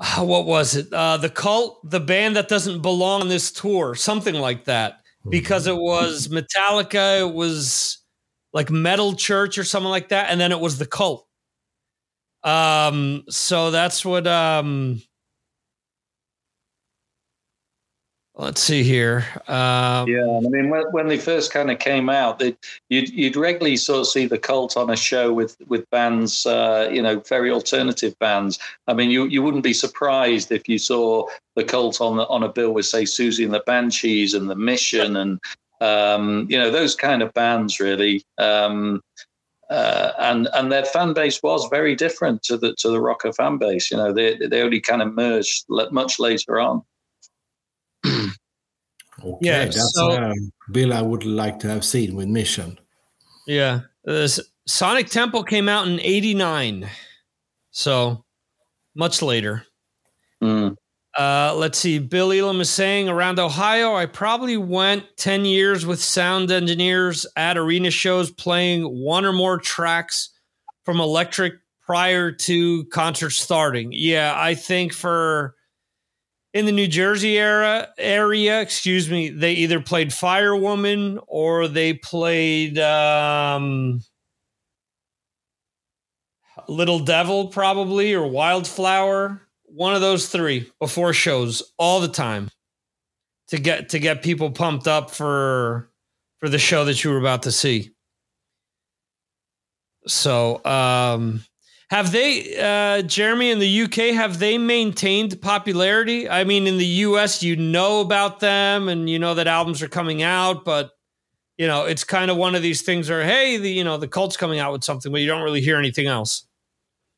ah, "What was it? Uh, the cult, the band that doesn't belong on this tour, something like that." Because it was Metallica, it was like Metal Church or something like that, and then it was the cult. Um, so that's what um let's see here. Um, yeah, I mean, when, when they first kind of came out, they, you'd you'd regularly sort of see the cult on a show with with bands, uh, you know, very alternative bands. I mean, you you wouldn't be surprised if you saw the cult on the, on a bill with say Siouxsie and the Banshees and the Mission and um, you know those kind of bands really. Um, uh, and and their fan base was very different to the to the rocker fan base. You know, they they only kind of merged much later on. Okay, yeah, that's so, a bill I would like to have seen with Mission. Yeah, this Sonic Temple came out in '89, so much later. Mm. Uh, let's see. Bill Elam is saying around Ohio, I probably went 10 years with sound engineers at arena shows playing one or more tracks from Electric prior to concert starting. Yeah, I think for in the New Jersey era area, excuse me, they either played Firewoman or they played um, Little Devil, probably, or Wildflower one of those three before shows all the time to get to get people pumped up for for the show that you were about to see. So, um Have they, uh, Jeremy, in the UK, have they maintained popularity? I mean, in the US, you know about them and you know that albums are coming out, but you know, it's kind of one of these things where, hey, the you know, the cult's coming out with something, but you don't really hear anything else.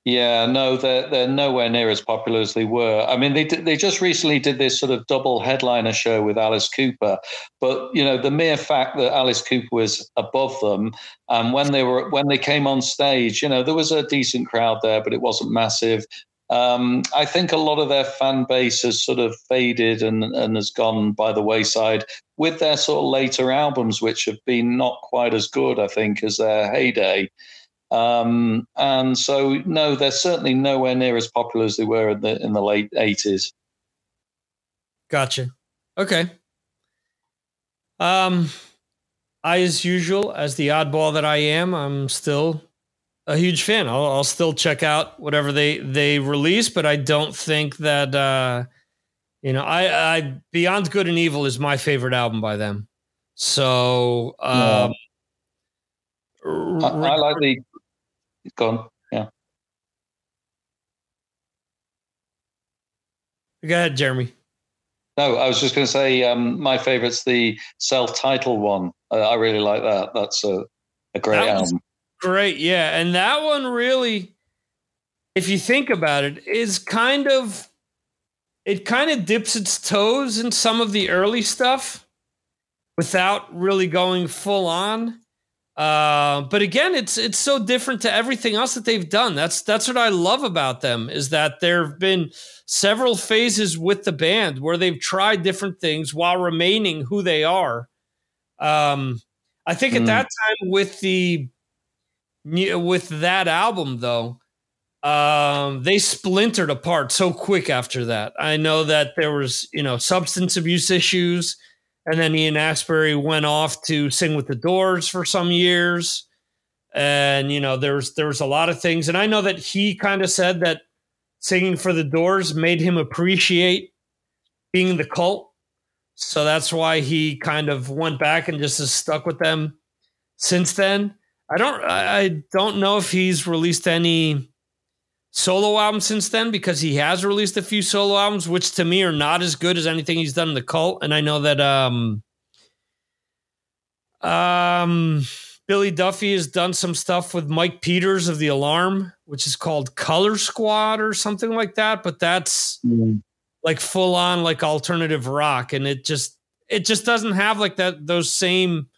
Yeah, no, they're they're nowhere near as popular as they were. I mean, they they just recently did this sort of double headliner show with Alice Cooper, but you know, the mere fact that Alice Cooper was above them, and when they were when they came on stage, you know, there was a decent crowd there, but it wasn't massive. Um, I think a lot of their fan base has sort of faded and, and has gone by the wayside with their sort of later albums, which have been not quite as good, I think, as their heyday. Um, and so, no, they're certainly nowhere near as popular as they were in the in the late eighties. Gotcha. Okay. Um, I, as usual, as the oddball that I am, I'm still a huge fan. I'll, I'll still check out whatever they they release, but I don't think that uh, you know, I, I Beyond Good and Evil is my favorite album by them. So um, yeah. I, I like the Go gone. Yeah. Go ahead, Jeremy. No, I was just going to say um, my favorite's the self-titled one. Uh, I really like that. That's a, a great album. Great, yeah, and that one really, if you think about it, is kind of it kind of dips its toes in some of the early stuff without really going full on. Uh, but again, it's it's so different to everything else that they've done. That's that's what I love about them is that there have been several phases with the band where they've tried different things while remaining who they are. Um, I think mm. at that time with the with that album though, um, they splintered apart so quick after that. I know that there was you know substance abuse issues and then Ian Astbury went off to sing with the Doors for some years. And you know, there's there's a lot of things, and I know that he kind of said that singing for the Doors made him appreciate being the cult. So that's why he kind of went back and just has stuck with them since then. I don't I don't know if he's released any solo albums since then because he has released a few solo albums, which to me are not as good as anything he's done in the cult. And I know that um um Billy Duffy has done some stuff with Mike Peters of the Alarm, which is called Color Squad or something like that. But that's mm. like full on like alternative rock, and it just it just doesn't have like that those same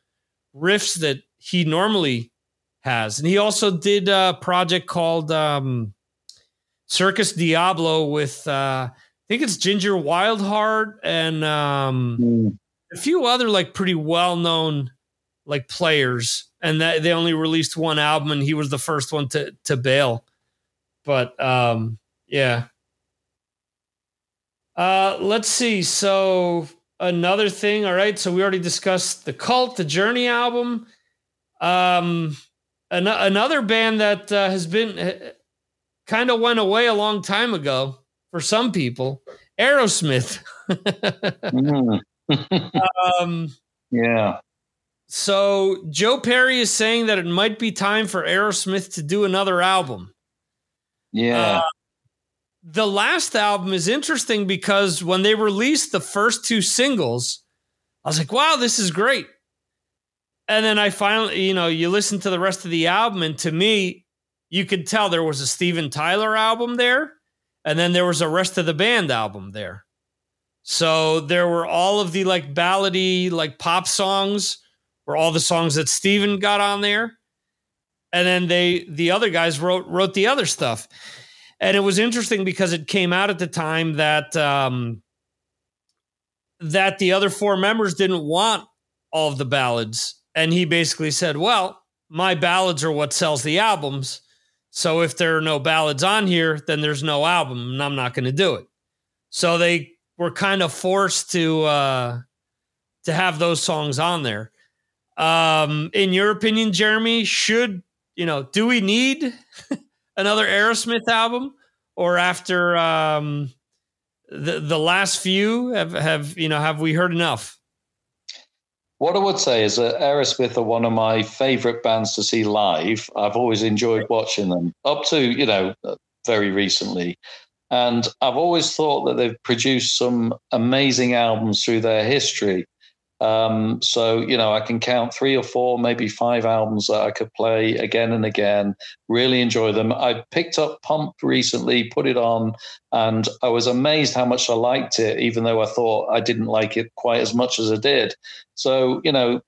riffs that he normally has. And he also did a project called um Circus Diablo with uh, I think it's Ginger Wildheart and um, mm. a few other like pretty well known like players, and that they only released one album, and he was the first one to to bail. But um, yeah. Uh, let's see. So another thing. All right. So we already discussed the Cult, the Journey album. Um, an- another band that uh, has been kind of went away a long time ago for some people. Aerosmith. mm. um, yeah. So Joe Perry is saying that it might be time for Aerosmith to do another album. Yeah. Uh, the last album is interesting because when they released the first two singles, I was like, wow, this is great. And then I finally, you know, you listen to the rest of the album, and to me, you could tell there was a Steven Tyler album there, and then there was a rest of the band album there. So there were all of the like ballady, like pop songs, were all the songs that Steven got on there. And then they the other guys wrote wrote the other stuff. And it was interesting because it came out at the time that um that the other four members didn't want all of the ballads. And he basically said, Well, my ballads are what sells the albums. So if there are no ballads on here, then there's no album, and I'm not going to do it. So they were kind of forced to uh, to have those songs on there. Um, in your opinion, Jeremy, should you know? Do we need another Aerosmith album, or after um, the the last few have have you know have we heard enough? What I would say is that Aerosmith are one of my favorite bands to see live. I've always enjoyed watching them up to, you know, very recently. And I've always thought that they've produced some amazing albums through their history. Um, so, you know, I can count three or four, maybe five albums that I could play again and again, really enjoy them. I picked up Pump recently, put it on, and I was amazed how much I liked it, even though I thought I didn't like it quite as much as I did. So, you know,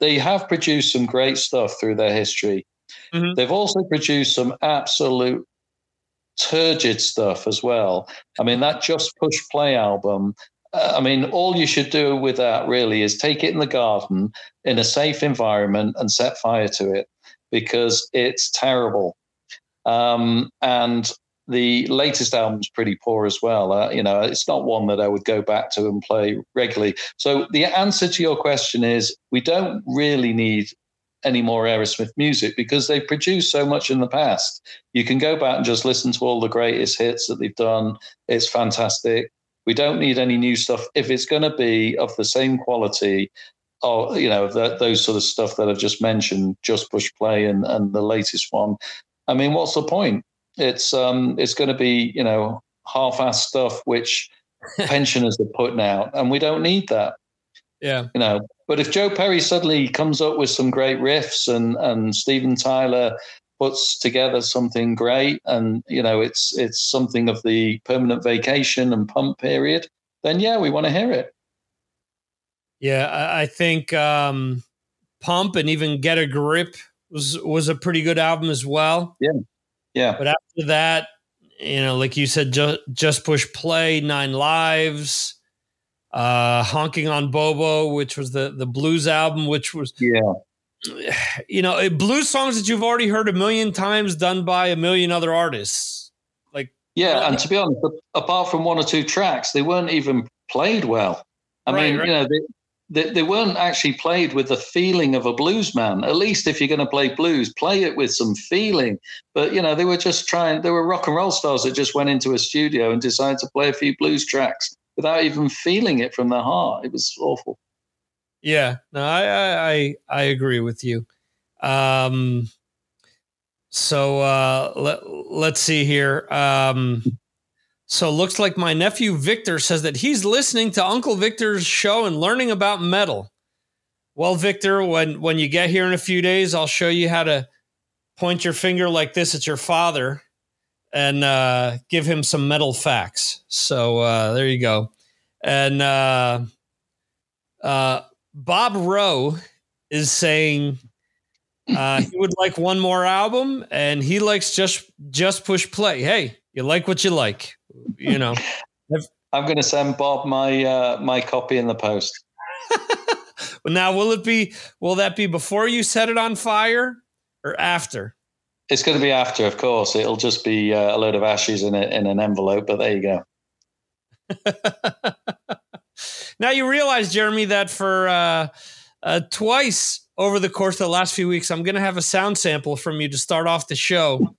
they have produced some great stuff through their history. Mm-hmm. They've also produced some absolute turgid stuff as well. I mean, that Just Push Play album I mean, all you should do with that really is take it in the garden in a safe environment and set fire to it because it's terrible. Um, and the latest album's pretty poor as well. Uh, you know, it's not one that I would go back to and play regularly. So the answer to your question is we don't really need any more Aerosmith music because they've produced so much in the past. You can go back and just listen to all the greatest hits that they've done. It's fantastic. We don't need any new stuff if it's going to be of the same quality. Or you know those sort of stuff that I've just mentioned, just push play and and the latest one. I mean, what's the point? It's um it's going to be you know half-ass stuff which pensioners are putting out, and we don't need that. Yeah, you know. But if Joe Perry suddenly comes up with some great riffs and and Steven Tyler puts together something great and you know it's it's something of the permanent vacation and pump period then yeah we want to hear it. Yeah i think um pump and even get a grip was was a pretty good album as well. Yeah yeah. But after that you know like you said just just push play nine lives uh honking on bobo which was the the blues album which was yeah you know, eh, blues songs that you've already heard a million times done by a million other artists. Like, yeah, uh, and to be honest, apart from one or two tracks, they weren't even played well. I right, mean, right. you know, they, they, they, weren't actually played with the feeling of a blues man. At least if you're going to play blues, play it with some feeling. But, you know, they were just trying, they were rock and roll stars that just went into a studio and decided to play a few blues tracks without even feeling it from their heart. It was awful. Yeah, no, I I I agree with you. Um, so uh, let let's see here. Um, so looks like my nephew Victor says that he's listening to Uncle Victor's show and learning about metal. Well, Victor, when when you get here in a few days, I'll show you how to point your finger like this at your father and uh, give him some metal facts. So uh, there you go. And uh, uh, Bob Rowe is saying uh, he would like one more album, and he likes just just push play. Hey, you like what you like, you know. I'm going to send Bob my uh, my copy in the post. now, will it be? Will that be before you set it on fire or after? It's going to be after, of course. It'll just be uh, a load of ashes in it in an envelope. But there you go. Now you realize, Jeremy, that for uh, uh, twice over the course of the last few weeks, I'm going to have a sound sample from you to start off the show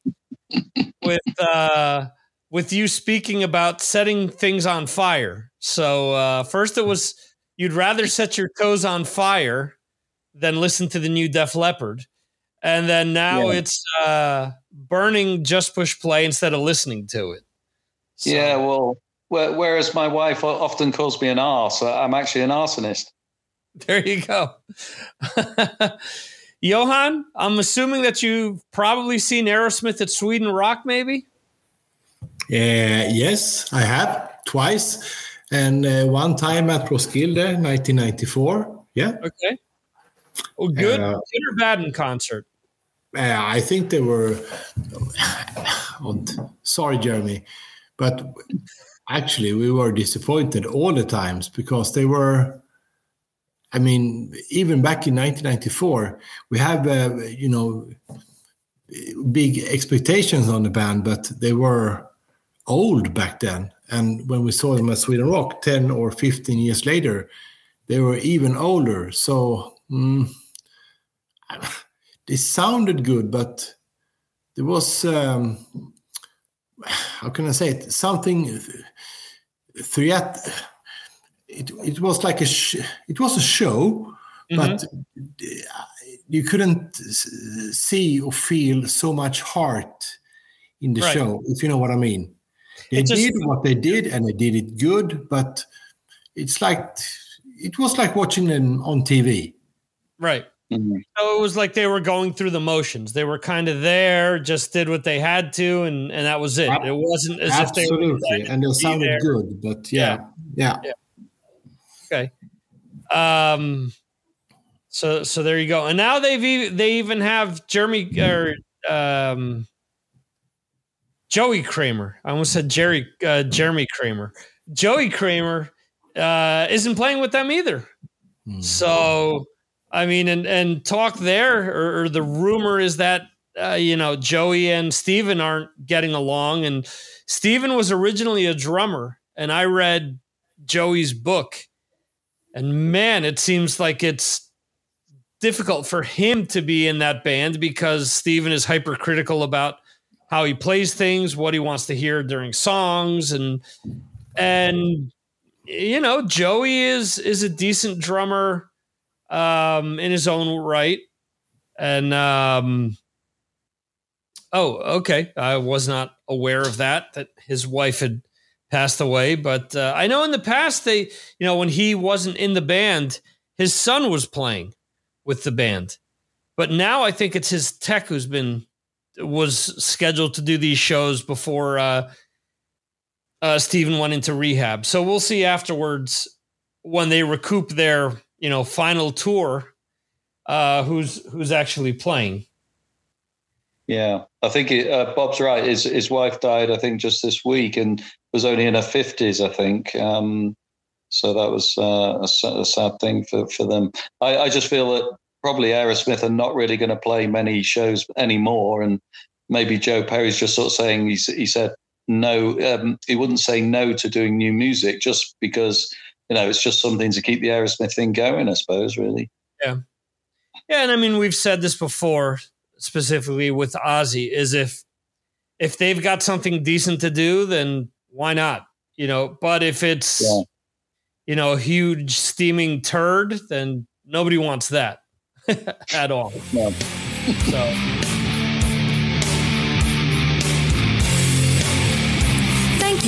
with uh, with you speaking about setting things on fire. So uh, first, it was you'd rather set your toes on fire than listen to the new Def Leppard, and then now yeah. it's uh, burning just push play instead of listening to it. So. Yeah, well, Whereas my wife often calls me an arse, I'm actually an arsonist. There you go. Johan, I'm assuming that you've probably seen Aerosmith at Sweden Rock, maybe? Uh, yes, I have twice. And uh, one time at Roskilde, 1994. Yeah. Okay. Well, good, uh, good or bad in concert? Uh, I think they were. sorry, Jeremy, but actually we were disappointed all the times because they were i mean even back in 1994 we have uh, you know big expectations on the band but they were old back then and when we saw them at sweden rock 10 or 15 years later they were even older so mm, they sounded good but there was um, how can I say it? Something throughout. It, it was like a sh- it was a show, mm-hmm. but you couldn't see or feel so much heart in the right. show, if you know what I mean. They did what they did, and they did it good, but it's like it was like watching them on TV. Right. Mm-hmm. So it was like they were going through the motions. They were kind of there, just did what they had to, and and that was it. It wasn't as Absolutely. if they were and they sounded there. good, but yeah. yeah, yeah, yeah. Okay. Um. So so there you go. And now they've they even have Jeremy or um Joey Kramer. I almost said Jerry uh, Jeremy Kramer. Joey Kramer uh, isn't playing with them either. Mm. So I mean, and and talk there, or, or the rumor is that uh, you know Joey and Steven aren't getting along, and Steven was originally a drummer, and I read Joey's book, and man, it seems like it's difficult for him to be in that band because Steven is hypercritical about how he plays things, what he wants to hear during songs, and and you know Joey is is a decent drummer um, in his own right. And um, oh, okay, I was not aware of that that his wife had passed away. But uh, I know in the past they, you know, when he wasn't in the band, his son was playing with the band. But now I think it's his tech who's been was scheduled to do these shows before uh, uh, Steven went into rehab. So we'll see afterwards when they recoup their you know final tour uh, who's who's actually playing. Yeah, I think it, uh, Bob's right. His his wife died, I think, just this week, and was only in her fifties, I think. Um, so that was uh, a, a, sad thing for for them. I, I just feel that probably Aerosmith are not really going to play many shows anymore, and maybe Joe Perry's just sort of saying he, he said no. Um, he wouldn't say no to doing new music just because you know, it's just something to keep the Aerosmith thing going, I suppose, really. Yeah. Yeah. And I mean, we've said this before, specifically with Ozzy, is if if they've got something decent to do, then why not? You know, but if it's yeah. you know, a huge steaming turd, then nobody wants that at all. No. so